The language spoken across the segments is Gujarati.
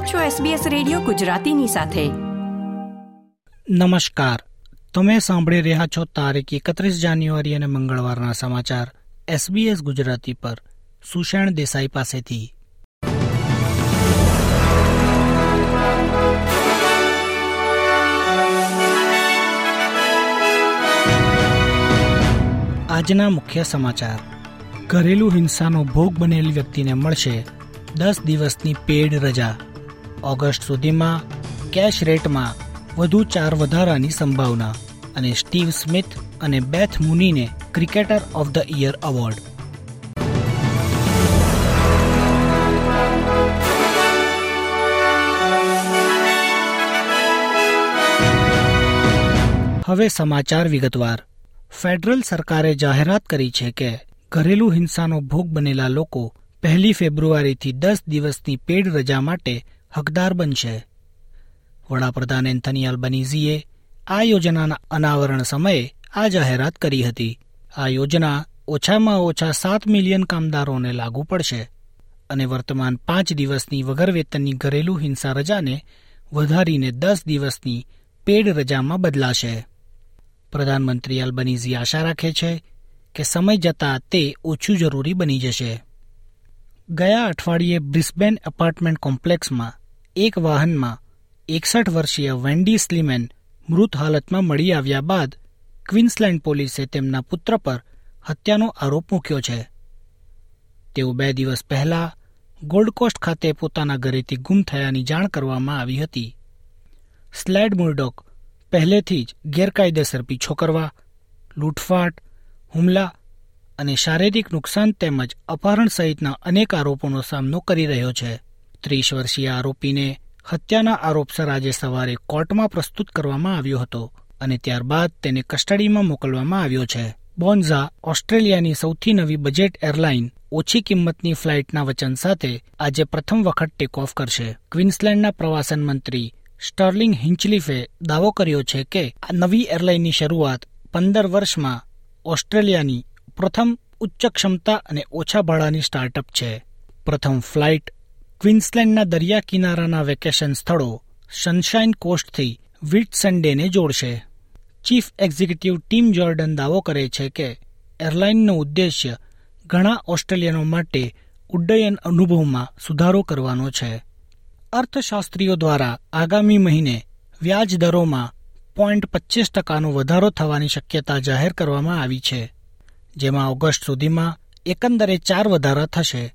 આપ છો SBS રેડિયો ગુજરાતીની સાથે. નમસ્કાર. તમે સાંભળી રહ્યા છો તારીખ એકત્રીસ જાન્યુઆરી અને મંગળવારના સમાચાર SBS ગુજરાતી પર. સુષેણ દેસાઈ પાસેથી. આજના મુખ્ય સમાચાર. ઘરેલુ હિંસાનો ભોગ બનેલી વ્યક્તિને મળશે દસ દિવસની પેડ રજા. ઓગસ્ટ સુધીમાં કેશ રેટમાં વધુ ચાર વધારાની સંભાવના અને સ્ટીવ સ્મિથ અને Beth મુનીને cricketer of the year award. હવે સમાચાર વિગતવાર. ફેડરલ સરકારે જાહેરાત કરી છે કે ઘરેલુ હિંસાનો ભોગ બનેલા લોકો પહેલી ફેબ્રુઆરીથી દસ દિવસની પેડ રજા માટે હકદાર બનશે. વડાપ્રધાન એન્થની અલ્બનીઝીએ આ યોજનાના અનાવરણ સમયે આ જાહેરાત કરી હતી. આ યોજના ઓછામાં ઓછા સાત મિલિયન કામદારોને લાગુ પડશે અને વર્તમાન પાંચ દિવસની વગર વેતનની ઘરેલુ હિંસા રજાને વધારીને દસ દિવસની પેડ રજામાં બદલાશે. પ્રધાનમંત્રી અલ્બનીઝી આશા રાખે છે કે સમય જતાં તે ઓછું જરૂરી બની જશે. ગયા અઠવાડિયે બ્રિસ્બેન એપાર્ટમેન્ટ કોમ્પ્લેક્સમાં એક વાહનમાં એકસઠ વર્ષીય વેન્ડી સ્લીમેન મૃત હાલતમાં મળી આવ્યા બાદ ક્વીન્સલેન્ડ પોલીસે તેમના પુત્ર પર હત્યાનો આરોપ મૂક્યો છે. તેઓ બે દિવસ પહેલા ગોલ્ડ કોસ્ટ ખાતે પોતાના ઘરેથી ગુમ થયાની જાણ કરવામાં આવી હતી. સ્લેડ મુર્ડોક પહેલેથી જ ગેરકાયદેસર પીછો કરવા, લૂંટફાટ, હુમલા અને શારીરિક નુકસાન તેમજ અપહરણ સહિતના અનેક આરોપોનો સામનો કરી રહ્યો છે. ત્રીસ વર્ષીય આરોપીને હત્યાના આરોપસર આજે સવારે કોર્ટમાં પ્રસ્તુત કરવામાં આવ્યો હતો અને ત્યારબાદ તેને કસ્ટડીમાં મોકલવામાં આવ્યો છે. બોન્ઝા ઓસ્ટ્રેલિયાની સૌથી નવી બજેટ એરલાઇન ઓછી કિંમતની ફ્લાઇટના વચન સાથે આજે પ્રથમ વખત ટેક ઓફ કરશે. ક્વીન્સલેન્ડના પ્રવાસન મંત્રી સ્ટર્લિંગ હિંચલીફે દાવો કર્યો છે કે આ નવી એરલાઇનની શરૂઆત પંદર વર્ષમાં ઓસ્ટ્રેલિયાની પ્રથમ ઉચ્ચ ક્ષમતા અને ઓછા ભાડાની સ્ટાર્ટઅપ છે. પ્રથમ ફ્લાઇટ ક્વીન્સલેન્ડના દરિયા કિનારાના વેકેશન સ્થળો સનશાઇન કોસ્ટથી વિટ સન્ડેને જોડશે. ચીફ એક્ઝિક્યુટિવ ટીમ જોર્ડન દાવો કરે છે કે એરલાઇનનો ઉદ્દેશ્ય ઘણા ઓસ્ટ્રેલિયનો માટે ઉડ્ડયન અનુભવમાં સુધારો કરવાનો છે. અર્થશાસ્ત્રીઓ દ્વારા આગામી મહિને વ્યાજ દરોમાં પોઈન્ટ પચીસ ટકાનો વધારો થવાની શક્યતા જાહેર કરવામાં આવી છે, જેમાં ઓગસ્ટ સુધીમાં એકંદરે ચાર વધારા થશે.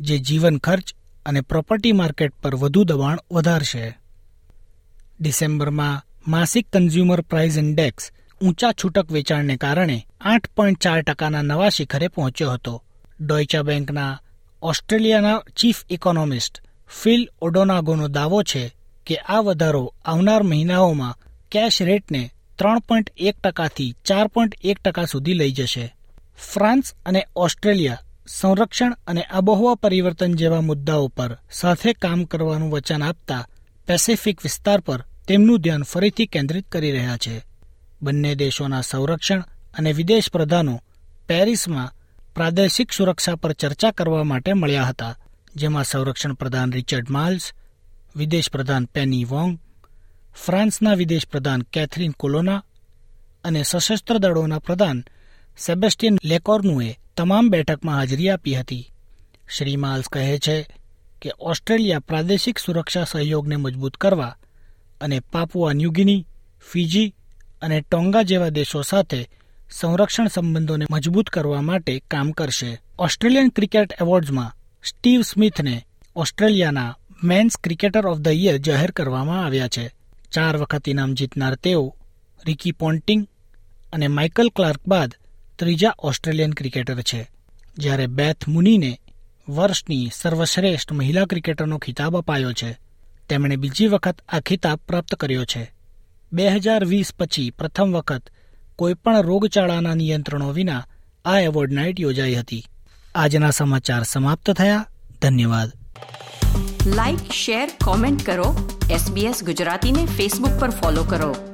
જે જીવન ખર્ચ અને પ્રોપર્ટી માર્કેટ પર વધુ દબાણ વધારશે. ડિસેમ્બરમાં માસિક કન્ઝ્યુમર પ્રાઇસ ઇન્ડેક્સ ઊંચા છૂટક વેચાણને કારણે આઠ પોઈન્ટ ચાર ટકાના નવા શિખરે પહોંચ્યો હતો. ડોઇચા બેંકના ઓસ્ટ્રેલિયાના ચીફ ઇકોનોમિસ્ટ ફિલ ઓડોનાગોનો દાવો છે કે આ વધારો આવનાર મહિનાઓમાં કેશ રેટને ત્રણ પોઈન્ટ એક ટકાથી ચાર પોઈન્ટ એક ટકા સુધી લઈ જશે. ફ્રાન્સ અને ઓસ્ટ્રેલિયા સંરક્ષણ અને આબોહવા પરિવર્તન જેવા મુદ્દાઓ પર સાથે કામ કરવાનું વચન આપતા પેસિફિક વિસ્તાર પર તેમનું ધ્યાન ફરીથી કેન્દ્રિત કરી રહ્યા છે. બંને દેશોના સંરક્ષણ અને વિદેશ પ્રધાનો પેરિસમાં પ્રાદેશિક સુરક્ષા પર ચર્ચા કરવા માટે મળ્યા હતા, જેમાં સંરક્ષણ પ્રધાન રિચર્ડ માલ્સ વિદેશ પ્રધાન પેની વોંગ, ફ્રાન્સના વિદેશ પ્રધાન કેથરીન કોલોના અને સશસ્ત્ર દળોના પ્રધાન સેબેસ્ટિયન લેકોર્નુએ તમામ બેઠકમાં હાજરી આપી હતી. શ્રી માલ્સ કહે છે કે ઓસ્ટ્રેલિયા પ્રાદેશિક સુરક્ષા સહયોગને મજબૂત કરવા અને પાપુઆ ન્યુગિની ફિજી અને ટોંગા જેવા દેશો સાથે સંરક્ષણ સંબંધોને મજબૂત કરવા માટે કામ કરશે. ઓસ્ટ્રેલિયન ક્રિકેટ એવોર્ડ્સમાં સ્ટીવ સ્મિથને ઓસ્ટ્રેલિયાના men's cricketer of the year જાહેર કરવામાં આવ્યા છે. ચાર વખત ઇનામ જીતનાર તેઓ રિકી પોન્ટિંગ અને માઇકલ ક્લાર્ક બાદ ત્રીજા ઓસ્ટ્રેલિયન ક્રિકેટર છે. જ્યારે બેથ મુનીને વર્ષની સર્વશ્રેષ્ઠ મહિલા ક્રિકેટરનો ખિતાબ અપાયો છે. તેમણે બીજી વખત આ ખિતાબ પ્રાપ્ત કર્યો છે. બે હજાર વીસ પછી પ્રથમ વખત કોઈપણ રોગચાળાના નિયંત્રણો વિના આ એવોર્ડ નાઇટ યોજાઈ હતી. આજના સમાચાર સમાપ્ત થયા. ધન્યવાદ. લાઇક શેર કોમેન્ટ કરો. એસબીએસ ગુજરાતીને ફેસબુક પર ફોલો કરો.